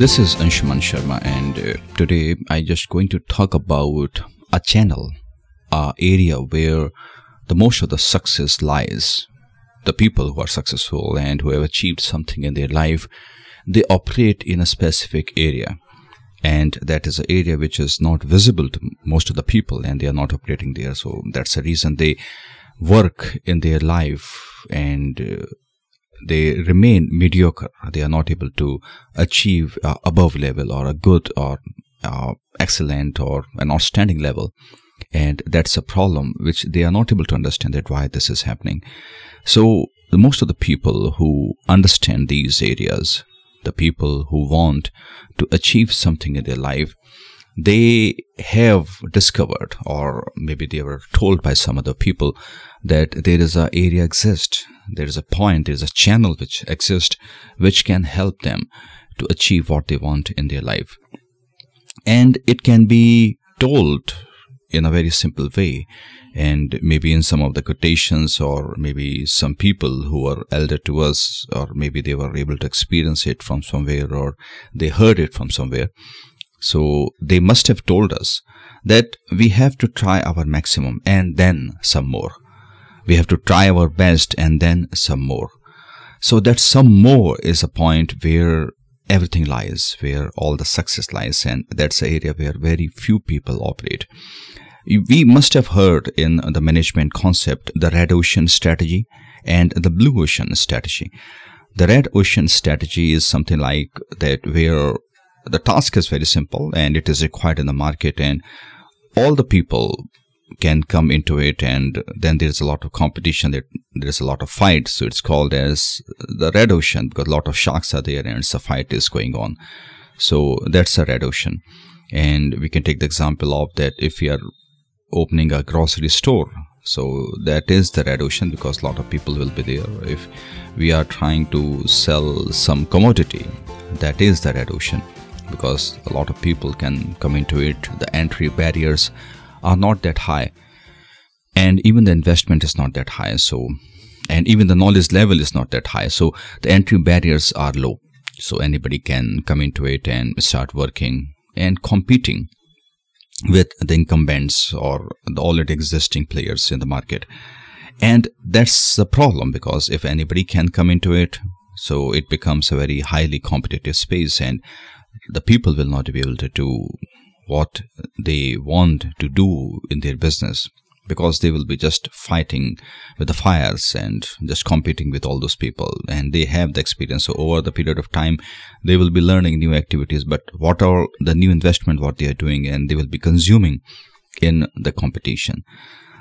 This is Anshuman Sharma, and uh, today I just going to talk about a channel, a area where the most of the success lies. The people who are successful and who have achieved something in their life, they operate in a specific area, and that is an area which is not visible to most of the people, and they are not operating there. So that's the reason they work in their life and. Uh, they remain mediocre. They are not able to achieve uh, above level or a good or uh, excellent or an outstanding level. And that's a problem which they are not able to understand that why this is happening. So most of the people who understand these areas, the people who want to achieve something in their life, they have discovered or maybe they were told by some other people that there is an area exist there is a point there is a channel which exists which can help them to achieve what they want in their life. And it can be told in a very simple way. And maybe in some of the quotations or maybe some people who are elder to us or maybe they were able to experience it from somewhere or they heard it from somewhere. So they must have told us that we have to try our maximum and then some more. We have to try our best and then some more. So that some more is a point where everything lies, where all the success lies, and that's the area where very few people operate. We must have heard in the management concept the red ocean strategy and the blue ocean strategy. The red ocean strategy is something like that where the task is very simple and it is required in the market and all the people can come into it and then there's a lot of competition that there's a lot of fight so it's called as the red ocean because a lot of sharks are there and it's a fight is going on so that's a red ocean and we can take the example of that if we are opening a grocery store so that is the red ocean because a lot of people will be there if we are trying to sell some commodity that is the red ocean because a lot of people can come into it. The entry barriers are not that high, and even the investment is not that high. So, and even the knowledge level is not that high. So, the entry barriers are low. So, anybody can come into it and start working and competing with the incumbents or the already existing players in the market. And that's the problem because if anybody can come into it, so it becomes a very highly competitive space and the people will not be able to do what they want to do in their business because they will be just fighting with the fires and just competing with all those people. And they have the experience so over the period of time they will be learning new activities. But what are the new investment what they are doing and they will be consuming in the competition.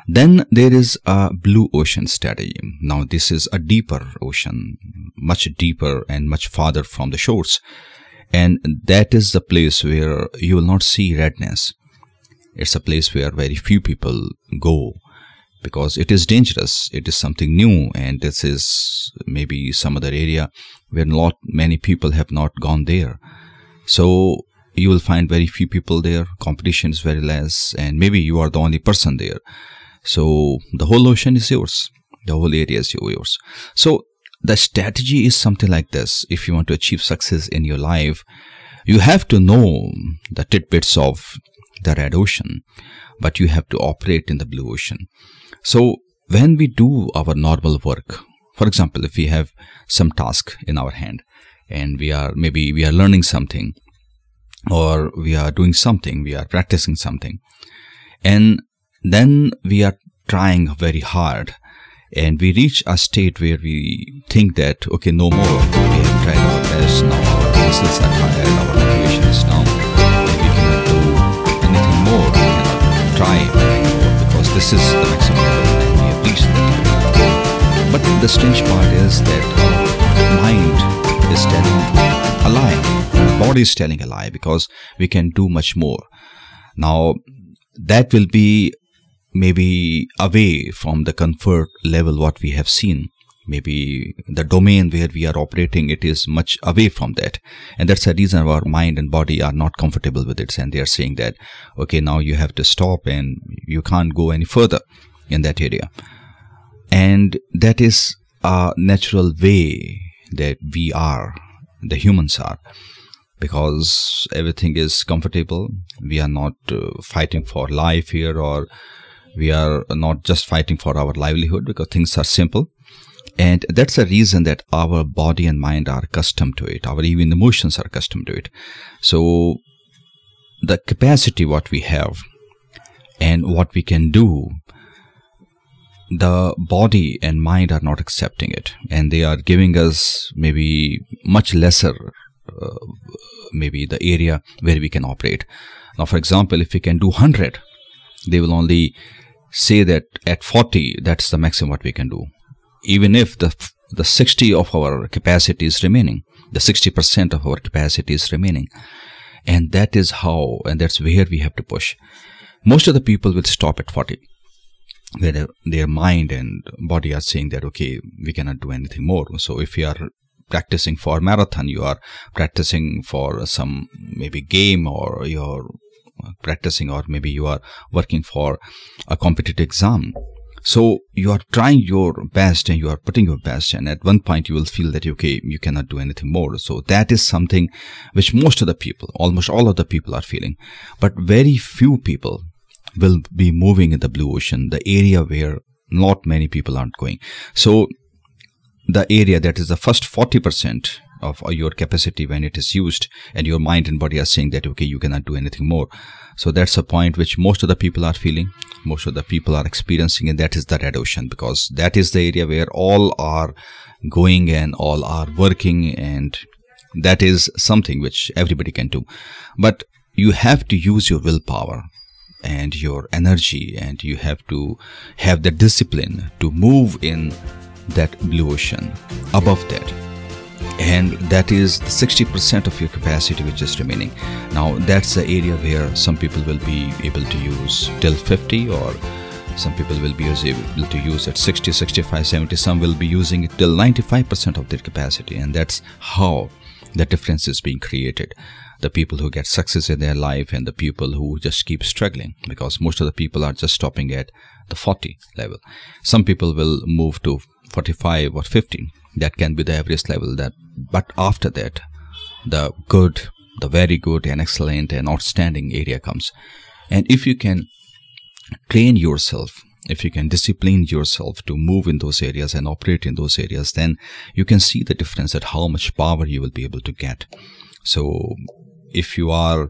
Then there is a blue ocean strategy. Now this is a deeper ocean much deeper and much farther from the shores and that is the place where you will not see redness. It's a place where very few people go because it is dangerous. It is something new and this is maybe some other area where not many people have not gone there. So you will find very few people there. Competition is very less and maybe you are the only person there. So the whole ocean is yours. The whole area is yours. So the strategy is something like this. If you want to achieve success in your life, you have to know the tidbits of the red ocean, but you have to operate in the blue ocean. So when we do our normal work, for example, if we have some task in our hand and we are maybe we are learning something or we are doing something, we are practicing something, and then we are trying very hard and we reach a state where we think that okay no more we have tried our best now our muscles are tired our motivation is down we cannot do anything more. We cannot try because this is the maximum level and we have reached. But the strange part is that our mind is telling a lie. Body is telling a lie because we can do much more. Now that will be maybe away from the comfort level what we have seen. Maybe the domain where we are operating it is much away from that. And that's the reason our mind and body are not comfortable with it. And they are saying that okay now you have to stop and you can't go any further in that area. And that is a natural way that we are the humans are. Because everything is comfortable. We are not uh, fighting for life here or we are not just fighting for our livelihood because things are simple. And that's a reason that our body and mind are accustomed to it. Our even emotions are accustomed to it. So the capacity what we have and what we can do the body and mind are not accepting it. And they are giving us maybe much lesser uh, maybe the area where we can operate. Now for example if we can do 100 they will only say that at 40 that's the maximum what we can do. Even if the the 60 of our capacity is remaining the 60% of our capacity is remaining. And that is how and that's where we have to push. Most of the people will stop at 40 where their mind and body are saying that okay we cannot do anything more. So if you are practicing for marathon you are practicing for some maybe game or you're Uh, practicing or maybe you are working for a competitive exam. So you are trying your best and you are putting your best and at one point you will feel that okay you cannot do anything more. So that is something which most of the people almost all of the people are feeling. But very few people will be moving in the blue ocean the area where not many people aren't going. So the area that is the first 40% of your capacity when it is used and your mind and body are saying that okay you cannot do anything more. So that's a point which most of the people are feeling most of the people are experiencing and that is the red ocean because that is the area where all are going and all are working and that is something which everybody can do. But you have to use your willpower and your energy and you have to have the discipline to move in that blue ocean. Above that and that is the 60% of your capacity which is remaining. Now that's the area where some people will be able to use till 50 or some people will be able to use at 60 65 70 some will be using it till 95% of their capacity and that's how the difference is being created. The people who get success in their life and the people who just keep struggling because most of the people are just stopping at the 40 level. Some people will move to 45 or 50 that can be the average level that but after that the good the very good and excellent and outstanding area comes. And if you can train yourself if you can discipline yourself to move in those areas and operate in those areas then you can see the difference at how much power you will be able to get. So if you are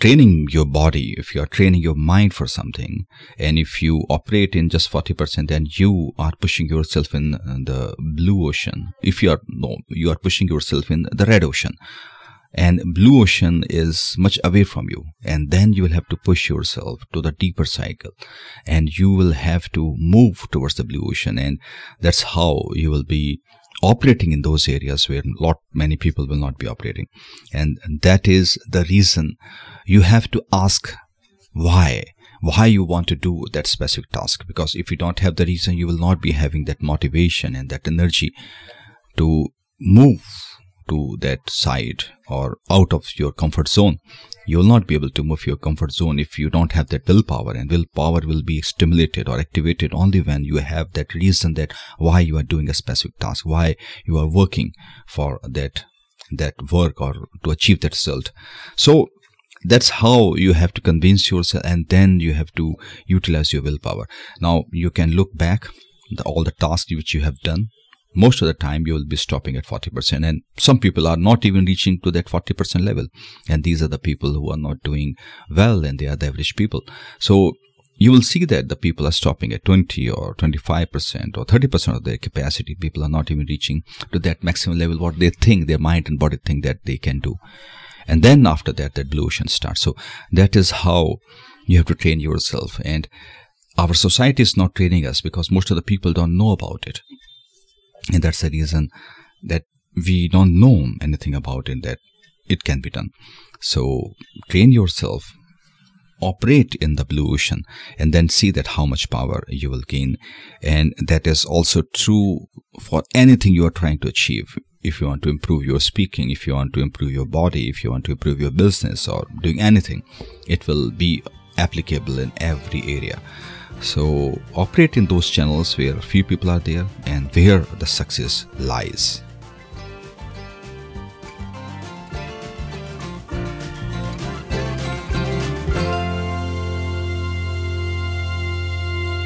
training your body, if you are training your mind for something, and if you operate in just 40%, then you are pushing yourself in uh, the blue ocean. If you are, no, you are pushing yourself in the red ocean. And blue ocean is much away from you. And then you will have to push yourself to the deeper cycle. And you will have to move towards the blue ocean. And that's how you will be operating in those areas where lot many people will not be operating. And that is the reason you have to ask why why you want to do that specific task. Because if you don't have the reason you will not be having that motivation and that energy to move to that side or out of your comfort zone you will not be able to move your comfort zone if you don't have that willpower. And willpower will be stimulated or activated only when you have that reason that why you are doing a specific task why you are working for that that work or to achieve that result. So that's how you have to convince yourself and then you have to utilize your willpower. Now you can look back the, all the tasks which you have done most of the time you will be stopping at 40% and some people are not even reaching to that 40% level. And these are the people who are not doing well and they are the average people. So you will see that the people are stopping at 20 or 25% or 30% of their capacity. People are not even reaching to that maximum level what they think their mind and body think that they can do. And then after that that blue ocean starts. So that is how you have to train yourself. And our society is not training us because most of the people don't know about it and that's the reason that we don't know anything about it that it can be done. So train yourself operate in the blue ocean and then see that how much power you will gain. And that is also true for anything you are trying to achieve. If you want to improve your speaking if you want to improve your body if you want to improve your business or doing anything it will be applicable in every area so operate in those channels where few people are there and where the success lies